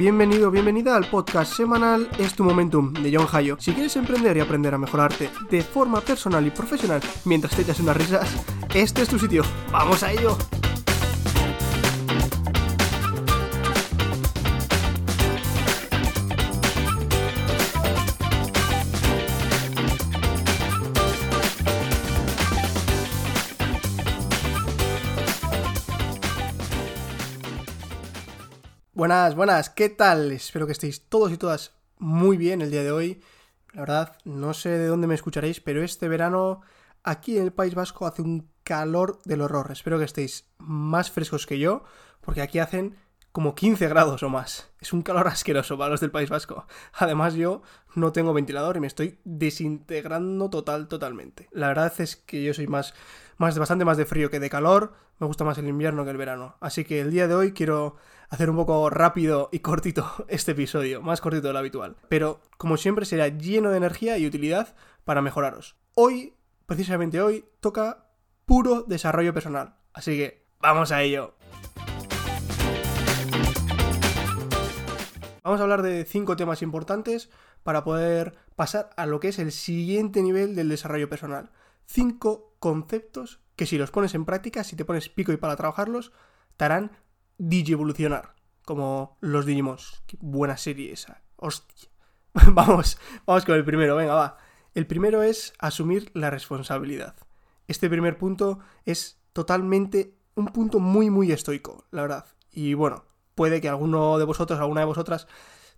bienvenido, bienvenida al podcast semanal Es tu Momentum de John Hayo. Si quieres emprender y aprender a mejorarte de forma personal y profesional mientras te echas unas risas, este es tu sitio. ¡Vamos a ello! Buenas, buenas, ¿qué tal? Espero que estéis todos y todas muy bien el día de hoy. La verdad, no sé de dónde me escucharéis, pero este verano aquí en el País Vasco hace un calor del horror. Espero que estéis más frescos que yo, porque aquí hacen como 15 grados o más. Es un calor asqueroso para los del País Vasco. Además yo no tengo ventilador y me estoy desintegrando total, totalmente. La verdad es que yo soy más, más bastante más de frío que de calor. Me gusta más el invierno que el verano. Así que el día de hoy quiero hacer un poco rápido y cortito este episodio, más cortito de lo habitual. Pero como siempre será lleno de energía y utilidad para mejoraros. Hoy, precisamente hoy, toca puro desarrollo personal. Así que vamos a ello. Vamos a hablar de cinco temas importantes para poder pasar a lo que es el siguiente nivel del desarrollo personal. Cinco conceptos que si los pones en práctica, si te pones pico y para trabajarlos, te harán digievolucionar, como los Digimons. Qué buena serie esa. Hostia. vamos, vamos con el primero, venga, va. El primero es asumir la responsabilidad. Este primer punto es totalmente un punto muy, muy estoico, la verdad. Y bueno, puede que alguno de vosotros, alguna de vosotras,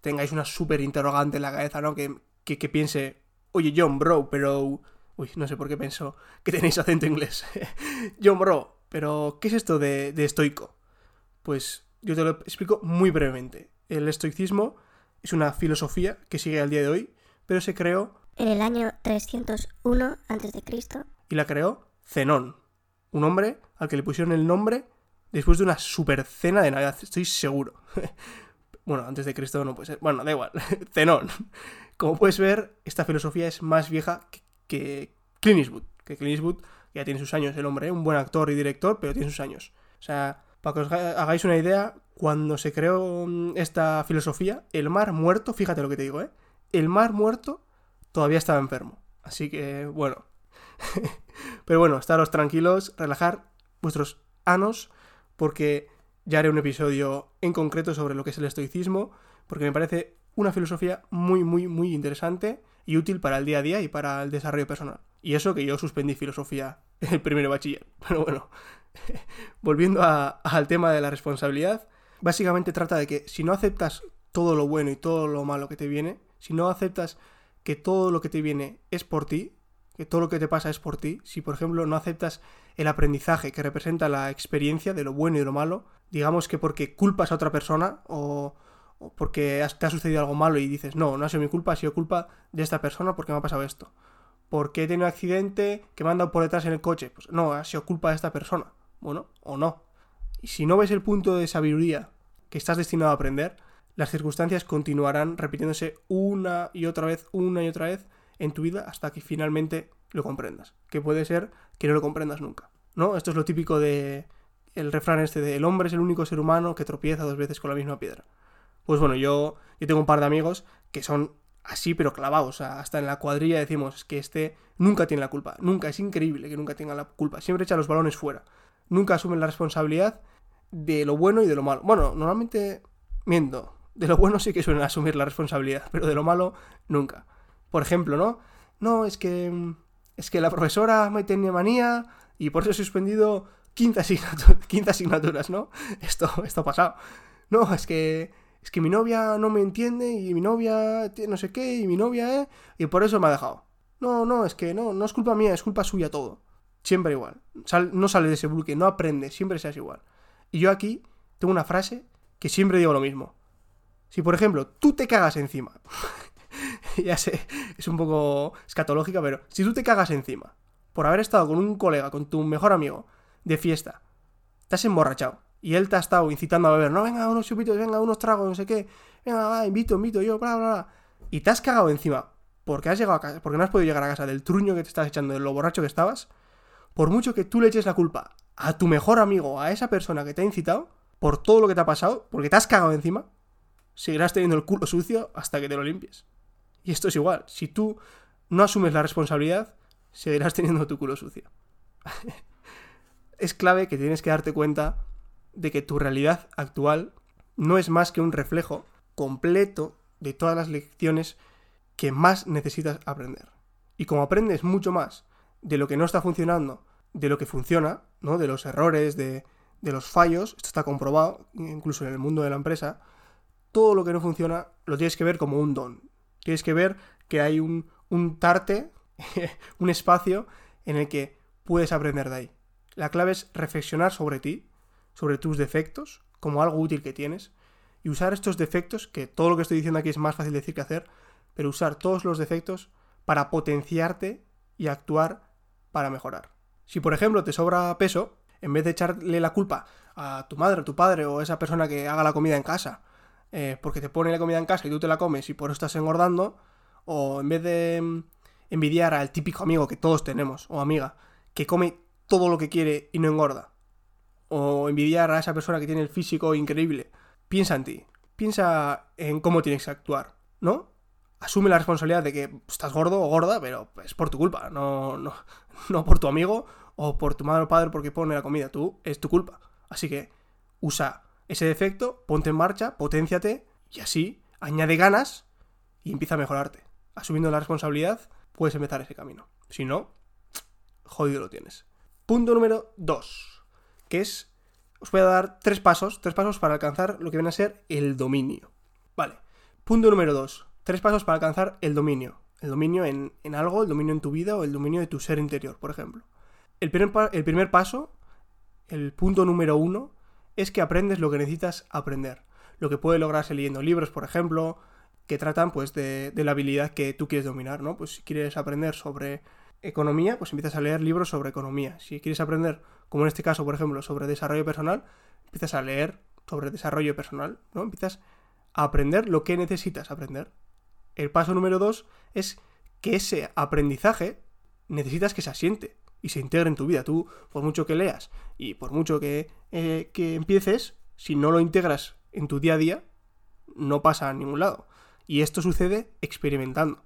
tengáis una súper interrogante en la cabeza, ¿no? Que, que, piense, oye, John, bro, pero... Uy, no sé por qué pienso que tenéis acento inglés. John, bro, pero ¿qué es esto de, de estoico? Pues yo te lo explico muy brevemente. El estoicismo es una filosofía que sigue al día de hoy, pero se creó... En el año 301 a.C. Y la creó Zenón, un hombre al que le pusieron el nombre después de una super cena de Navidad, estoy seguro. bueno, antes de Cristo no puede ser. Bueno, da igual. Zenón. Como puedes ver, esta filosofía es más vieja que, que Clint Eastwood. Que Clint Eastwood ya tiene sus años, el hombre, un buen actor y director, pero tiene sus años. O sea, para que os hagáis una idea, cuando se creó mm, esta filosofía, el mar muerto, fíjate lo que te digo, ¿eh? El mar muerto todavía estaba enfermo. Así que, bueno. pero bueno, estaros tranquilos, relajar vuestros anos porque ya haré un episodio en concreto sobre lo que es el estoicismo, porque me parece una filosofía muy, muy, muy interesante y útil para el día a día y para el desarrollo personal. Y eso que yo suspendí filosofía en el primer bachiller. Pero bueno, volviendo al tema de la responsabilidad, básicamente trata de que si no aceptas todo lo bueno y todo lo malo que te viene, si no aceptas que todo lo que te viene es por ti, todo lo que te pasa es por ti, si por ejemplo no aceptas el aprendizaje que representa la experiencia de lo bueno y de lo malo, digamos que porque culpas a otra persona o, porque te ha sucedido algo malo y dices, no, no ha sido mi culpa, ha sido culpa de esta persona porque me ha pasado esto. Porque he tenido un accidente que me han dado por detrás en el coche. Pues no, ha sido culpa de esta persona. Bueno, o no. Y si no ves el punto de sabiduría que estás destinado a aprender, las circunstancias continuarán repitiéndose una y otra vez, una y otra vez en tu vida hasta que finalmente lo comprendas. Que puede ser que no lo comprendas nunca. ¿No? Esto es lo típico de el refrán este de el hombre es el único ser humano que tropieza dos veces con la misma piedra. Pues bueno, yo, yo tengo un par de amigos que son así pero clavados, hasta en la cuadrilla decimos que este nunca tiene la culpa, nunca, es increíble que nunca tenga la culpa, siempre echa los balones fuera, nunca asumen la responsabilidad de lo bueno y de lo malo. Bueno, normalmente miento, de lo bueno sí que suelen asumir la responsabilidad, pero de lo malo nunca. Por ejemplo, ¿no? No, es que es que la profesora me tenía manía y por eso he suspendido 15, asignaturas, ¿no? Esto, esto ha pasado. No, es que, es que mi novia no me entiende y mi novia no sé qué y mi novia, ¿eh? Y por eso me ha dejado. No, no, es que no, no es culpa mía, es culpa suya todo. Siempre igual. no sale de ese buque, no aprende, siempre seas igual. Y yo aquí tengo una frase que siempre digo lo mismo. Si, por ejemplo, tú te cagas encima ya sé, es un poco escatológica, pero si tú te cagas encima por haber estado con un colega, con tu mejor amigo, de fiesta, te has emborrachado y él te ha estado incitando a beber, no, venga, unos chupitos, venga, unos tragos, no sé qué, venga, va, invito, invito yo, bla, bla, bla, y te has cagado encima porque has llegado a casa, porque no has podido llegar a casa del truño que te estás echando, de lo borracho que estabas, por mucho que tú le eches la culpa a tu mejor amigo, a esa persona que te ha incitado, por todo lo que te ha pasado, porque te has cagado encima, seguirás teniendo el culo sucio hasta que te lo limpies. Y esto es igual, si tú no asumes la responsabilidad, seguirás teniendo tu culo sucio. es clave que tienes que darte cuenta de que tu realidad actual no es más que un reflejo completo de todas las lecciones que más necesitas aprender. Y como aprendes mucho más de lo que no está funcionando, de lo que funciona, ¿no? De los errores, de, de los fallos, esto está comprobado, incluso en el mundo de la empresa, todo lo que no funciona lo tienes que ver como un don. Tienes que ver que hay un, un tarte, un espacio en el que puedes aprender de ahí. La clave es reflexionar sobre ti, sobre tus defectos, como algo útil que tienes, y usar estos defectos, que todo lo que estoy diciendo aquí es más fácil decir que hacer, pero usar todos los defectos para potenciarte y actuar para mejorar. Si por ejemplo te sobra peso, en vez de echarle la culpa a tu madre, a tu padre o a esa persona que haga la comida en casa, eh, porque te pone la comida en casa y tú te la comes y por eso estás engordando, o en vez de mm, envidiar al típico amigo que todos tenemos, o amiga, que come todo lo que quiere y no engorda, o envidiar a esa persona que tiene el físico increíble, piensa en ti, piensa en cómo tienes que actuar, ¿no? Asume la responsabilidad de que estás gordo o gorda, pero es por tu culpa, no, no, no por tu amigo o por tu madre o padre porque pone la comida, tú, es tu culpa. Así que usa ese defecto, ponte en marcha, potenciate y así añade ganas y empieza a mejorarte. Asumiendo la responsabilidad, puedes empezar ese camino. Si no, jodido lo tienes. Punto número 2, que es, os voy a dar tres pasos, tres pasos para alcanzar lo que viene a ser el dominio. Vale, punto número 2, tres pasos para alcanzar el dominio. El dominio en, en, algo, el dominio en tu vida o el dominio de tu ser interior, por ejemplo. El primer, el primer paso, el punto número uno, es que aprendes lo que necesitas aprender. Lo que puede lograrse leyendo libros, por ejemplo, que tratan pues de, la habilidad que tú quieres dominar, ¿no? Pues si quieres aprender sobre economía, pues empiezas a leer libros sobre economía. Si quieres aprender, como en este caso, por ejemplo, sobre desarrollo personal, empiezas a leer sobre desarrollo personal, ¿no? Empiezas a aprender lo que necesitas aprender. El paso número dos es que ese aprendizaje necesitas que se asiente y se integre en tu vida. Tú, por mucho que leas y por mucho que, eh, que empieces, si no lo integras en tu día a día, no pasa a ningún lado. Y esto sucede experimentando.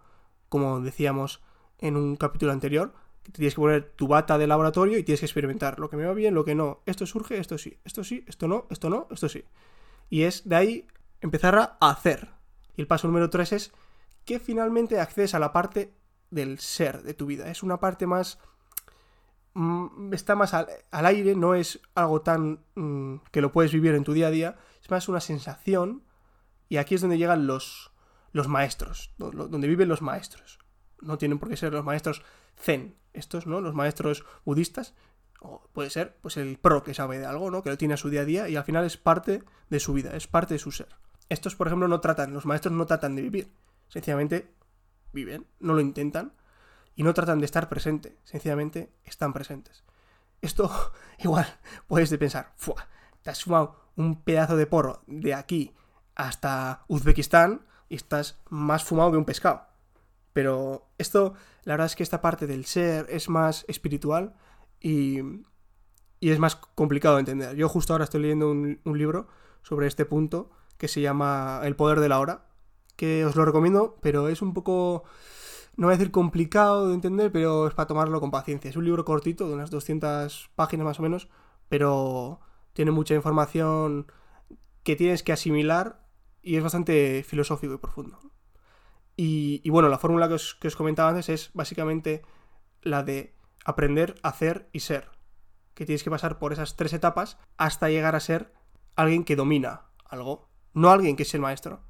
Como decíamos en un capítulo anterior, que tienes que poner tu bata de laboratorio y tienes que experimentar lo que me va bien, lo que no. Esto surge, esto sí, esto sí, esto no, esto no, esto sí. Y es de ahí empezar a hacer. Y el paso número 3 es que finalmente accedes a la parte del ser de tu vida. Es una parte más... Mmm, está más al, al, aire, no es algo tan mmm, que lo puedes vivir en tu día a día, es más una sensación y aquí es donde llegan los, los maestros, donde viven los maestros. No tienen por qué ser los maestros zen, estos, ¿no? Los maestros budistas. O puede ser, pues, el pro que sabe de algo, ¿no? Que lo tiene a su día a día y al final es parte de su vida, es parte de su ser. Estos, por ejemplo, no tratan, los maestros no tratan de vivir. Sencillamente viven, no lo intentan y no tratan de estar presente, sencillamente están presentes. Esto igual puedes de pensar, ¡fua! Te has fumado un pedazo de porro de aquí hasta Uzbekistán y estás más fumado que un pescado. Pero esto, la verdad es que esta parte del ser es más espiritual y, y es más complicado de entender. Yo justo ahora estoy leyendo un, un libro sobre este punto que se llama El poder de la hora, que os lo recomiendo, pero es un poco, no voy a decir complicado de entender, pero es para tomarlo con paciencia. Es un libro cortito, de unas 200 páginas más o menos, pero tiene mucha información que tienes que asimilar y es bastante filosófico y profundo. Y, y bueno, la fórmula que os, que os comentaba antes es básicamente la de aprender, hacer y ser. Que tienes que pasar por esas tres etapas hasta llegar a ser alguien que domina algo, no alguien que es el maestro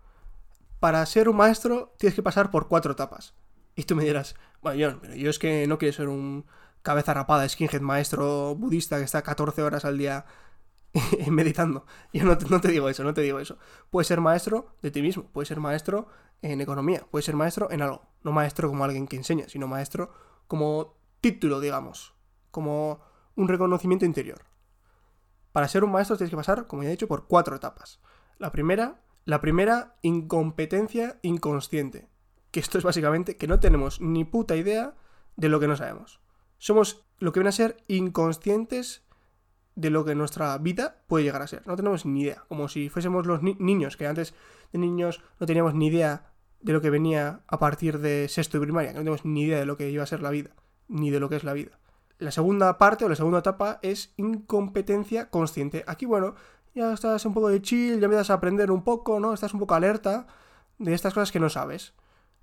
para ser un maestro tienes que pasar por cuatro etapas. Y tú me dirás, bueno, yo, pero yo es que no quiero ser un cabeza rapada, skinhead maestro budista que está 14 horas al día meditando. Yo no te, no te, digo eso, no te digo eso. Puedes ser maestro de ti mismo, puedes ser maestro en economía, puedes ser maestro en algo. No maestro como alguien que enseña, sino maestro como título, digamos, como un reconocimiento interior. Para ser un maestro tienes que pasar, como ya he dicho, por cuatro etapas. La primera la primera, incompetencia inconsciente. Que esto es básicamente que no tenemos ni puta idea de lo que no sabemos. Somos lo que viene a ser inconscientes de lo que nuestra vida puede llegar a ser. No tenemos ni idea. Como si fuésemos los ni- niños, que antes de niños no teníamos ni idea de lo que venía a partir de sexto y primaria, que no tenemos ni idea de lo que iba a ser la vida, ni de lo que es la vida. La segunda parte o la segunda etapa es incompetencia consciente. Aquí, bueno, ya estás un poco de chill, ya empiezas a aprender un poco, ¿no? Estás un poco alerta de estas cosas que no sabes,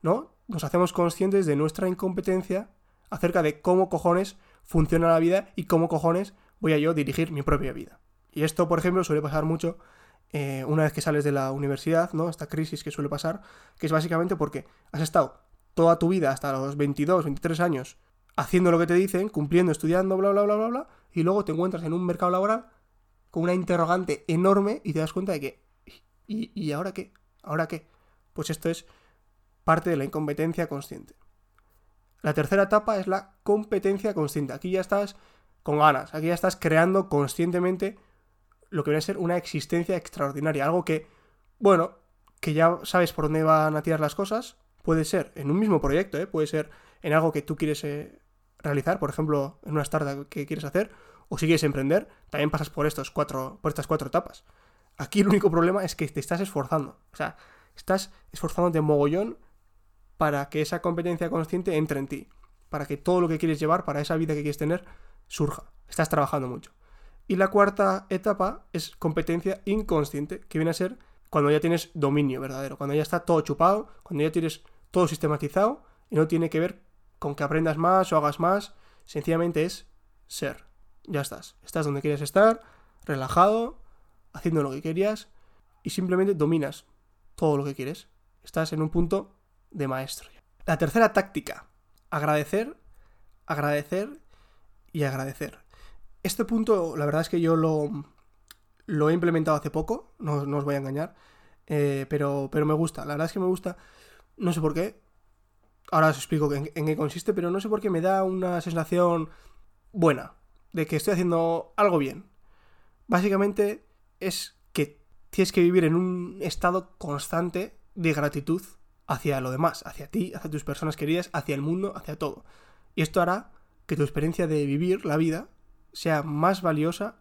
¿no? Nos hacemos conscientes de nuestra incompetencia acerca de cómo cojones funciona la vida y cómo cojones voy a yo dirigir mi propia vida. Y esto, por ejemplo, suele pasar mucho eh, una vez que sales de la universidad, ¿no? Esta crisis que suele pasar, que es básicamente porque has estado toda tu vida hasta los 22, 23 años haciendo lo que te dicen, cumpliendo, estudiando, bla, bla, bla, bla, bla, y luego te encuentras en un mercado laboral con una interrogante enorme y te das cuenta de que, ¿y, y ahora qué? ¿Ahora qué? Pues esto es parte de la incompetencia consciente. La tercera etapa es la competencia consciente. Aquí ya estás con ganas, aquí ya estás creando conscientemente lo que viene a ser una existencia extraordinaria, algo que, bueno, que ya sabes por dónde van a tirar las cosas, puede ser en un mismo proyecto, ¿eh? puede ser en algo que tú quieres eh, realizar, por ejemplo, en una startup que quieres hacer, o si quieres emprender, también pasas por, estos cuatro, por estas cuatro etapas. Aquí el único problema es que te estás esforzando, o sea, estás esforzándote mogollón para que esa competencia consciente entre en ti, para que todo lo que quieres llevar, para esa vida que quieres tener, surja. Estás trabajando mucho. Y la cuarta etapa es competencia inconsciente, que viene a ser cuando ya tienes dominio verdadero, cuando ya está todo chupado, cuando ya tienes todo sistematizado y no tiene que ver con que aprendas más o hagas más, sencillamente es ser. Ya estás. Estás donde quieres estar, relajado, haciendo lo que querías y simplemente dominas todo lo que quieres. Estás en un punto de maestro. La tercera táctica, agradecer, agradecer y agradecer. Este punto, la verdad es que yo lo, lo he implementado hace poco, no, no os voy a engañar, eh, pero, pero me gusta, la verdad es que me gusta, no sé por qué, ahora os explico en, en qué consiste, pero no sé por qué me da una sensación buena, de que estoy haciendo algo bien. Básicamente es que tienes que vivir en un estado constante de gratitud hacia lo demás, hacia ti, hacia tus personas queridas, hacia el mundo, hacia todo. Y esto hará que tu experiencia de vivir la vida sea más valiosa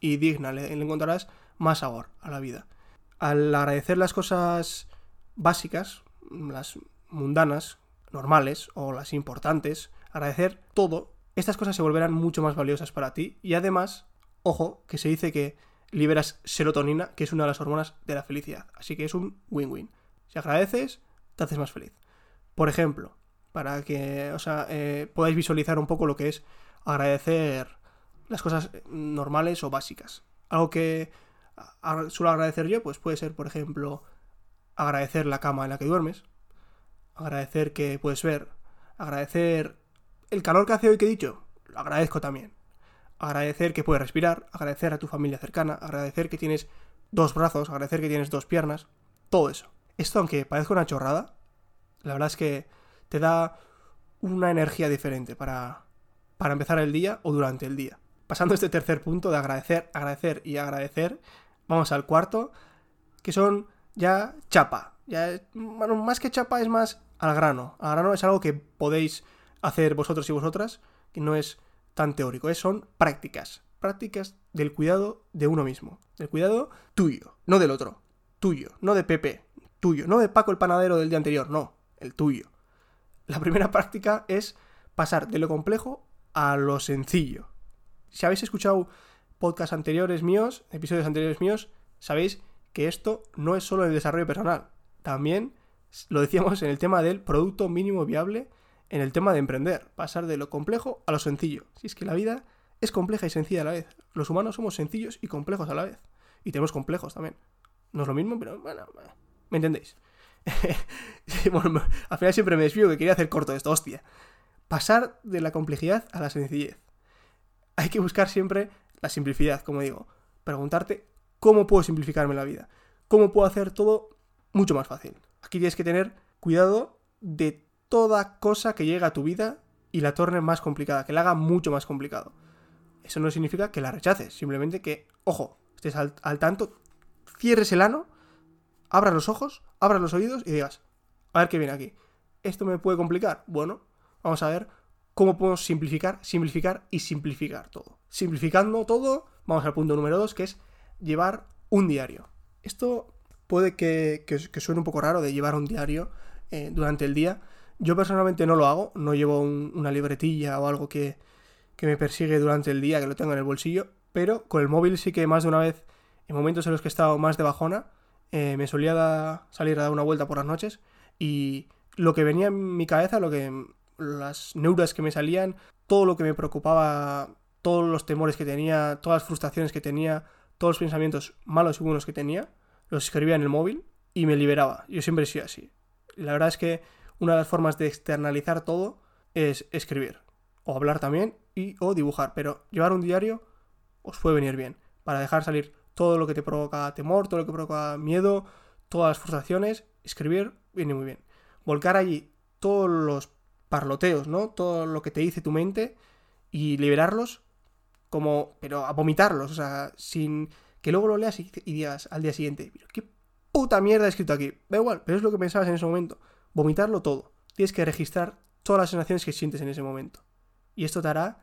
y digna, le, encontrarás más sabor a la vida. Al agradecer las cosas básicas, las mundanas, normales o las importantes, agradecer todo, estas cosas se volverán mucho más valiosas para ti y además, ojo, que se dice que liberas serotonina, que es una de las hormonas de la felicidad. Así que es un win-win. Si agradeces, te haces más feliz. Por ejemplo, para que o eh, podáis visualizar un poco lo que es agradecer las cosas normales o básicas. Algo que suelo agradecer yo, pues puede ser, por ejemplo, agradecer la cama en la que duermes, agradecer que puedes ver, agradecer el calor que hace hoy que he dicho, lo agradezco también. Agradecer que puedes respirar, agradecer a tu familia cercana, agradecer que tienes dos brazos, agradecer que tienes dos piernas, todo eso. Esto, aunque parezca una chorrada, la verdad es que te da una energía diferente para, para empezar el día o durante el día. Pasando este tercer punto de agradecer, agradecer y agradecer, vamos al cuarto, que son ya chapa. Ya, bueno, más que chapa es más al grano. Al grano es algo que podéis hacer vosotros y vosotras, que no es tan teórico, es, son prácticas. Prácticas del cuidado de uno mismo. Del cuidado tuyo, no del otro. Tuyo, no de Pepe, tuyo. No de Paco el panadero del día anterior, no, el tuyo. La primera práctica es pasar de lo complejo a lo sencillo. Si habéis escuchado podcasts anteriores míos, episodios anteriores míos, sabéis que esto no es solo el desarrollo personal. También lo decíamos en el tema del producto mínimo viable, en el tema de emprender. Pasar de lo complejo a lo sencillo. Si es que la vida es compleja y sencilla a la vez. Los humanos somos sencillos y complejos a la vez. Y tenemos complejos también. No es lo mismo, pero bueno, ¿me entendéis? Bueno, al final siempre me desvío que quería hacer corto esto, hostia. Pasar de la complejidad a la sencillez. Hay que buscar siempre la simplicidad, como digo. Preguntarte cómo puedo simplificarme la vida. Cómo puedo hacer todo mucho más fácil. Aquí tienes que tener cuidado de toda cosa que llegue a tu vida y la torne más complicada, que la haga mucho más complicado. Eso no significa que la rechaces, simplemente que, ojo, estés al, al tanto, cierres el ano, abras los ojos, abras los oídos y digas, a ver qué viene aquí. ¿Esto me puede complicar? Bueno, vamos a ver cómo podemos simplificar, simplificar y simplificar todo. Simplificando todo, vamos al punto número dos, que es llevar un diario. Esto puede que, suene un poco raro de llevar un diario eh, durante el día. Yo personalmente no lo hago, no llevo una libretilla o algo que, que me persigue durante el día, que lo tengo en el bolsillo, pero con el móvil sí que más de una vez, en momentos en los que he estado más de bajona, eh, me solía salir a dar una vuelta por las noches y lo que venía en mi cabeza, lo que las neuras que me salían, todo lo que me preocupaba, todos los temores que tenía, todas las frustraciones que tenía, todos los pensamientos malos y buenos que tenía, los escribía en el móvil y me liberaba. Yo siempre he sido así. La verdad es que una de las formas de externalizar todo es escribir. O hablar también y o dibujar. Pero llevar un diario os puede venir bien. Para dejar salir todo lo que te provoca temor, todo lo que provoca miedo, todas las frustraciones. Escribir viene muy bien. Volcar allí todos los parloteos, ¿no? Todo lo que te dice tu mente y liberarlos como... pero a vomitarlos, o sea, sin que luego lo leas y, digas al día siguiente, ¿qué puta mierda he escrito aquí? Da igual, pero es lo que pensabas en ese momento. Vomitarlo todo. Tienes que registrar todas las sensaciones que sientes en ese momento. Y esto te hará,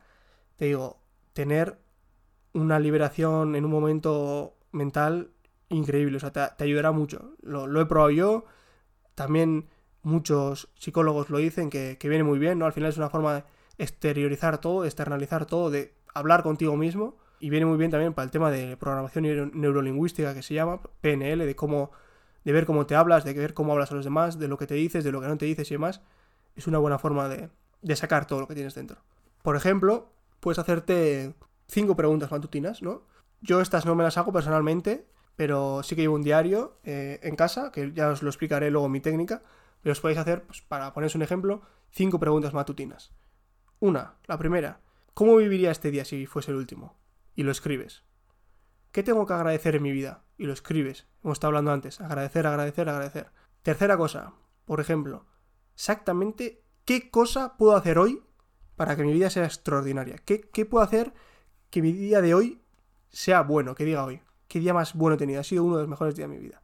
te digo, tener una liberación en un momento mental increíble. O sea, te, ayudará mucho. Lo, he probado yo. También muchos psicólogos lo dicen que, que, viene muy bien, ¿no? Al final es una forma de exteriorizar todo, de externalizar todo, de hablar contigo mismo. Y viene muy bien también para el tema de programación neurolingüística que se llama PNL, de cómo de ver cómo te hablas, de ver cómo hablas a los demás, de lo que te dices, de lo que no te dices y demás. Es una buena forma de, de sacar todo lo que tienes dentro. Por ejemplo, puedes hacerte cinco preguntas matutinas, ¿no? Yo estas no me las hago personalmente, pero sí que llevo un diario eh, en casa, que ya os lo explicaré luego mi técnica, pero os podéis hacer, pues, para poneros un ejemplo, cinco preguntas matutinas. Una, la primera, ¿cómo viviría este día si fuese el último? Y lo escribes. ¿Qué tengo que agradecer en mi vida? Y lo escribes. Hemos estado hablando antes. Agradecer, agradecer, agradecer. Tercera cosa, por ejemplo, exactamente qué cosa puedo hacer hoy para que mi vida sea extraordinaria. ¿Qué, puedo hacer que mi día de hoy sea bueno? Que diga hoy. ¿Qué día más bueno he tenido? Ha sido uno de los mejores días de mi vida.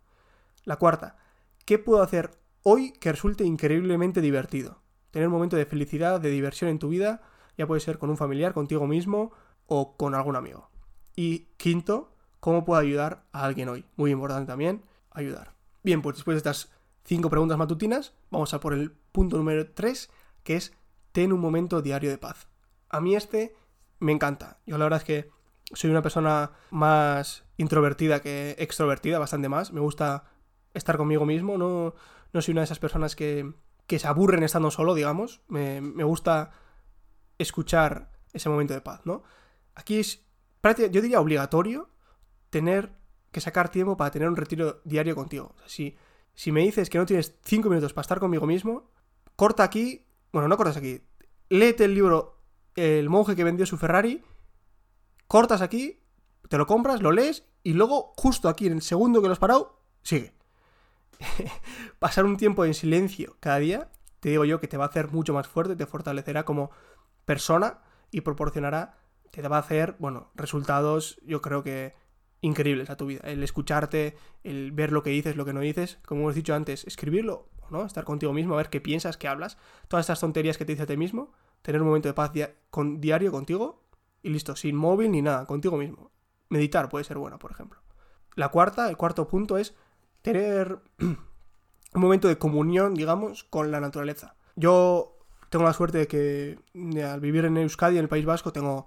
La cuarta, ¿qué puedo hacer hoy que resulte increíblemente divertido? Tener un momento de felicidad, de diversión en tu vida, ya puede ser con un familiar, contigo mismo o con algún amigo. Y quinto, ¿cómo puedo ayudar a alguien hoy? Muy importante también, ayudar. Bien, pues después de estas cinco preguntas matutinas, vamos a por el punto número 3, que es ten un momento diario de paz. A mí este me encanta. Yo la verdad es que soy una persona más introvertida que extrovertida, bastante más. Me gusta estar conmigo mismo, no, no soy una de esas personas que, que se aburren estando solo, digamos. Me, me, gusta escuchar ese momento de paz, ¿no? Aquí es, yo diría obligatorio tener que sacar tiempo para tener un retiro diario contigo. si, si me dices que no tienes cinco minutos para estar conmigo mismo, corta aquí bueno, no cortas aquí. Léete el libro El monje que vendió su Ferrari. Cortas aquí, te lo compras, lo lees y luego, justo aquí, en el segundo que lo has parado, sigue. Pasar un tiempo en silencio cada día, te digo yo que te va a hacer mucho más fuerte, te fortalecerá como persona y proporcionará, te va a hacer, bueno, resultados, yo creo que increíbles a tu vida. El escucharte, el ver lo que dices, lo que no dices, como hemos dicho antes, escribirlo ¿no? Estar contigo mismo, a ver qué piensas, qué hablas, todas estas tonterías que te dice a ti mismo, tener un momento de paz con, diario contigo y listo, sin móvil ni nada, contigo mismo. Meditar puede ser bueno, por ejemplo. La cuarta, el cuarto punto es tener un momento de comunión, digamos, con la naturaleza. Yo tengo la suerte de que al vivir en Euskadi, en el País Vasco, tengo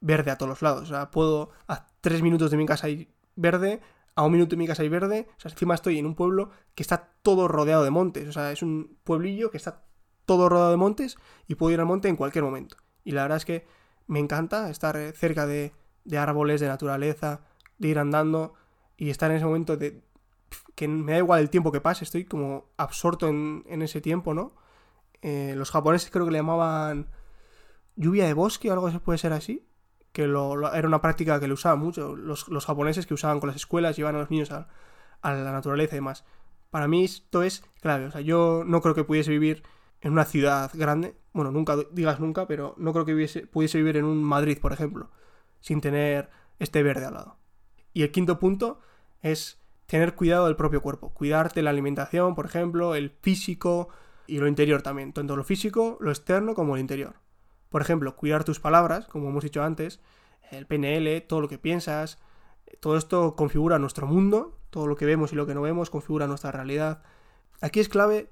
verde a todos los lados. O sea, puedo a tres minutos de mi casa ir verde, a un minuto de mi casa hay verde, o sea, encima estoy en un pueblo que está todo rodeado de montes, o sea, es un pueblillo que está todo rodeado de montes y puedo ir al monte en cualquier momento. Y la verdad es que me encanta estar cerca de, árboles, de naturaleza, de ir andando y estar en ese momento de que me da igual el tiempo que pase, estoy como absorto en, ese tiempo, ¿no? Eh, los japoneses creo que le llamaban lluvia de bosque o algo así puede ser así que lo, era una práctica que le usaban mucho los, japoneses que usaban con las escuelas, llevan a los niños a, la naturaleza y demás. Para mí esto es clave, o sea, yo no creo que pudiese vivir en una ciudad grande, bueno, nunca digas nunca, pero no creo que pudiese vivir en un Madrid, por ejemplo, sin tener este verde al lado. Y el quinto punto es tener cuidado del propio cuerpo, cuidarte la alimentación, por ejemplo, el físico y lo interior también, tanto lo físico, lo externo como el interior. Por ejemplo, cuidar tus palabras, como hemos dicho antes, el PNL, todo lo que piensas, todo esto configura nuestro mundo, todo lo que vemos y lo que no vemos configura nuestra realidad. Aquí es clave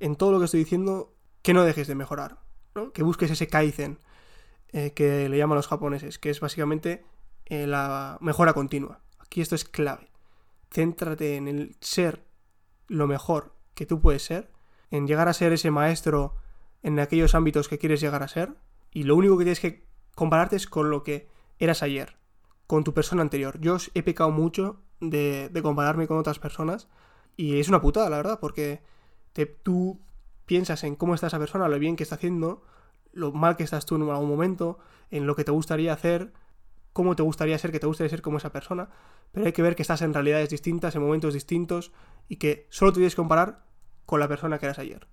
en todo lo que estoy diciendo que no dejes de mejorar, ¿no? que busques ese kaizen eh, que le llaman los japoneses, que es básicamente eh, la mejora continua. Aquí esto es clave. Céntrate en el ser lo mejor que tú puedes ser, en llegar a ser ese maestro en aquellos ámbitos que quieres llegar a ser, y lo único que tienes que compararte es con lo que eras ayer, con tu persona anterior. Yo he pecado mucho de, compararme con otras personas, y es una putada, la verdad, porque te, tú piensas en cómo está esa persona, lo bien que está haciendo, lo mal que estás tú en algún momento, en lo que te gustaría hacer, cómo te gustaría ser, que te gustaría ser como esa persona, pero hay que ver que estás en realidades distintas, en momentos distintos, y que solo te tienes que comparar con la persona que eras ayer.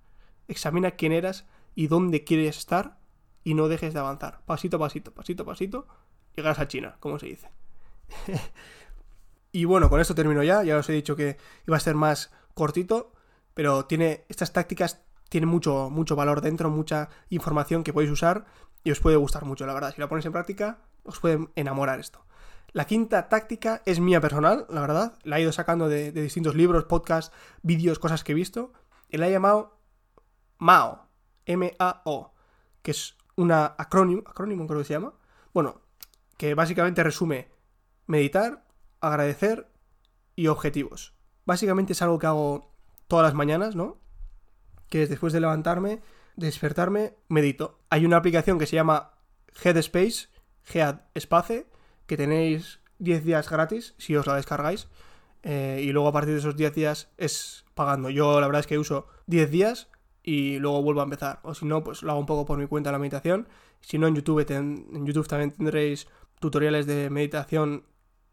Examina quién eras y dónde quieres estar y no dejes de avanzar. Pasito a pasito, pasito a pasito, llegarás a China, como se dice. y bueno, con esto termino ya. Ya os he dicho que iba a ser más cortito, pero tiene estas tácticas tienen mucho, mucho valor dentro, mucha información que podéis usar y os puede gustar mucho, la verdad. Si la ponéis en práctica, os puede enamorar esto. La quinta táctica es mía personal, la verdad. La he ido sacando de, distintos libros, podcasts, vídeos, cosas que he visto. Y la he llamado MAO. M-A-O. Que es una acrónimo, acrónimo creo que se llama. Bueno, que básicamente resume meditar, agradecer y objetivos. Básicamente es algo que hago todas las mañanas, ¿no? Que es después de levantarme, despertarme, medito. Hay una aplicación que se llama Headspace, Headspace, que tenéis 10 días gratis si os la descargáis. Eh, y luego a partir de esos 10 días es pagando. Yo la verdad es que uso 10 días y luego vuelvo a empezar. O si no, pues lo hago un poco por mi cuenta la meditación. Si no, en YouTube, en YouTube también tendréis tutoriales de meditación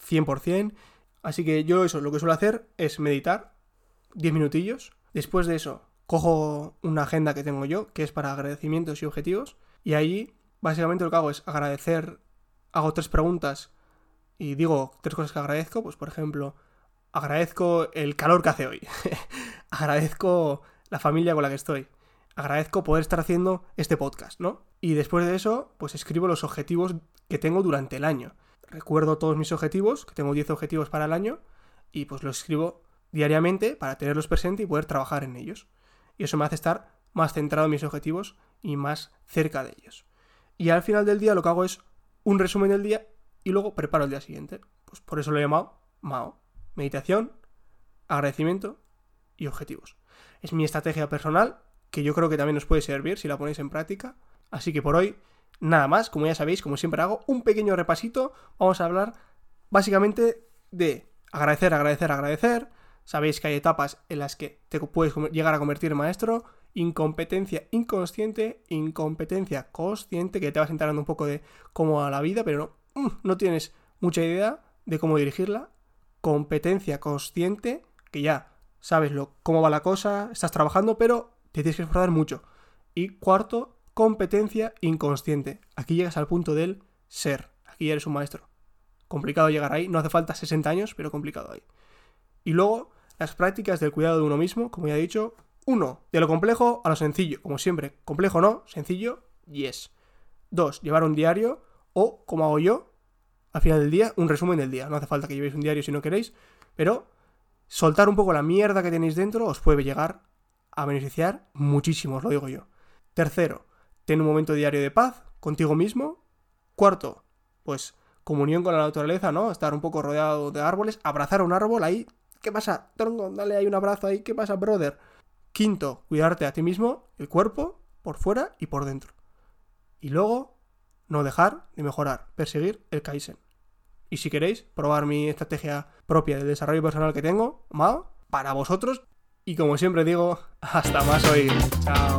100%. Así que yo eso, lo que suelo hacer es meditar 10 minutillos. Después de eso, cojo una agenda que tengo yo, que es para agradecimientos y objetivos. Y ahí, básicamente lo que hago es agradecer hago tres preguntas y digo tres cosas que agradezco, pues por ejemplo, agradezco el calor que hace hoy, agradezco la familia con la que estoy, agradezco poder estar haciendo este podcast, ¿no? Y después de eso, pues escribo los objetivos que tengo durante el año. Recuerdo todos mis objetivos, que tengo 10 objetivos para el año, y pues los escribo diariamente para tenerlos presentes y poder trabajar en ellos. Y eso me hace estar más centrado en mis objetivos y más cerca de ellos. Y al final del día lo que hago es un resumen del día y luego preparo el día siguiente. Pues por eso lo he llamado MAO. Meditación, agradecimiento y objetivos. Es mi estrategia personal que yo creo que también os puede servir si la ponéis en práctica. Así que por hoy, nada más. Como ya sabéis, como siempre hago, un pequeño repasito. Vamos a hablar básicamente de agradecer, agradecer, agradecer. Sabéis que hay etapas en las que te puedes llegar a convertir en maestro incompetencia inconsciente, incompetencia consciente, que te vas enterando un poco de cómo va la vida, pero no, mm, no tienes mucha idea de cómo dirigirla. Competencia consciente, que ya sabes lo, cómo va la cosa, estás trabajando, pero te tienes que esforzar mucho. Y cuarto, competencia inconsciente. Aquí llegas al punto del ser. Aquí eres un maestro. Complicado llegar ahí, no hace falta 60 años, pero complicado ahí. Y luego, las prácticas del cuidado de uno mismo, como ya he dicho, uno, de lo complejo a lo sencillo, como siempre. Complejo no, sencillo, yes. Dos, llevar un diario o, como hago yo, al final del día, un resumen del día. No hace falta que llevéis un diario si no queréis, pero soltar un poco la mierda que tenéis dentro os puede llegar a beneficiar muchísimo, os lo digo yo. Tercero, ten un momento diario de paz contigo mismo. Cuarto, pues comunión con la naturaleza, ¿no? Estar un poco rodeado de árboles, abrazar a un árbol ahí. ¿Qué pasa? Tronco, dale ahí un abrazo ahí. ¿Qué pasa, brother? Quinto, cuidarte a ti mismo, el cuerpo, por fuera y por dentro. Y luego, no dejar de mejorar, perseguir el Kaizen. Y si queréis probar mi estrategia propia de desarrollo personal que tengo, Mao, para vosotros. Y como siempre digo, hasta más hoy. Chao.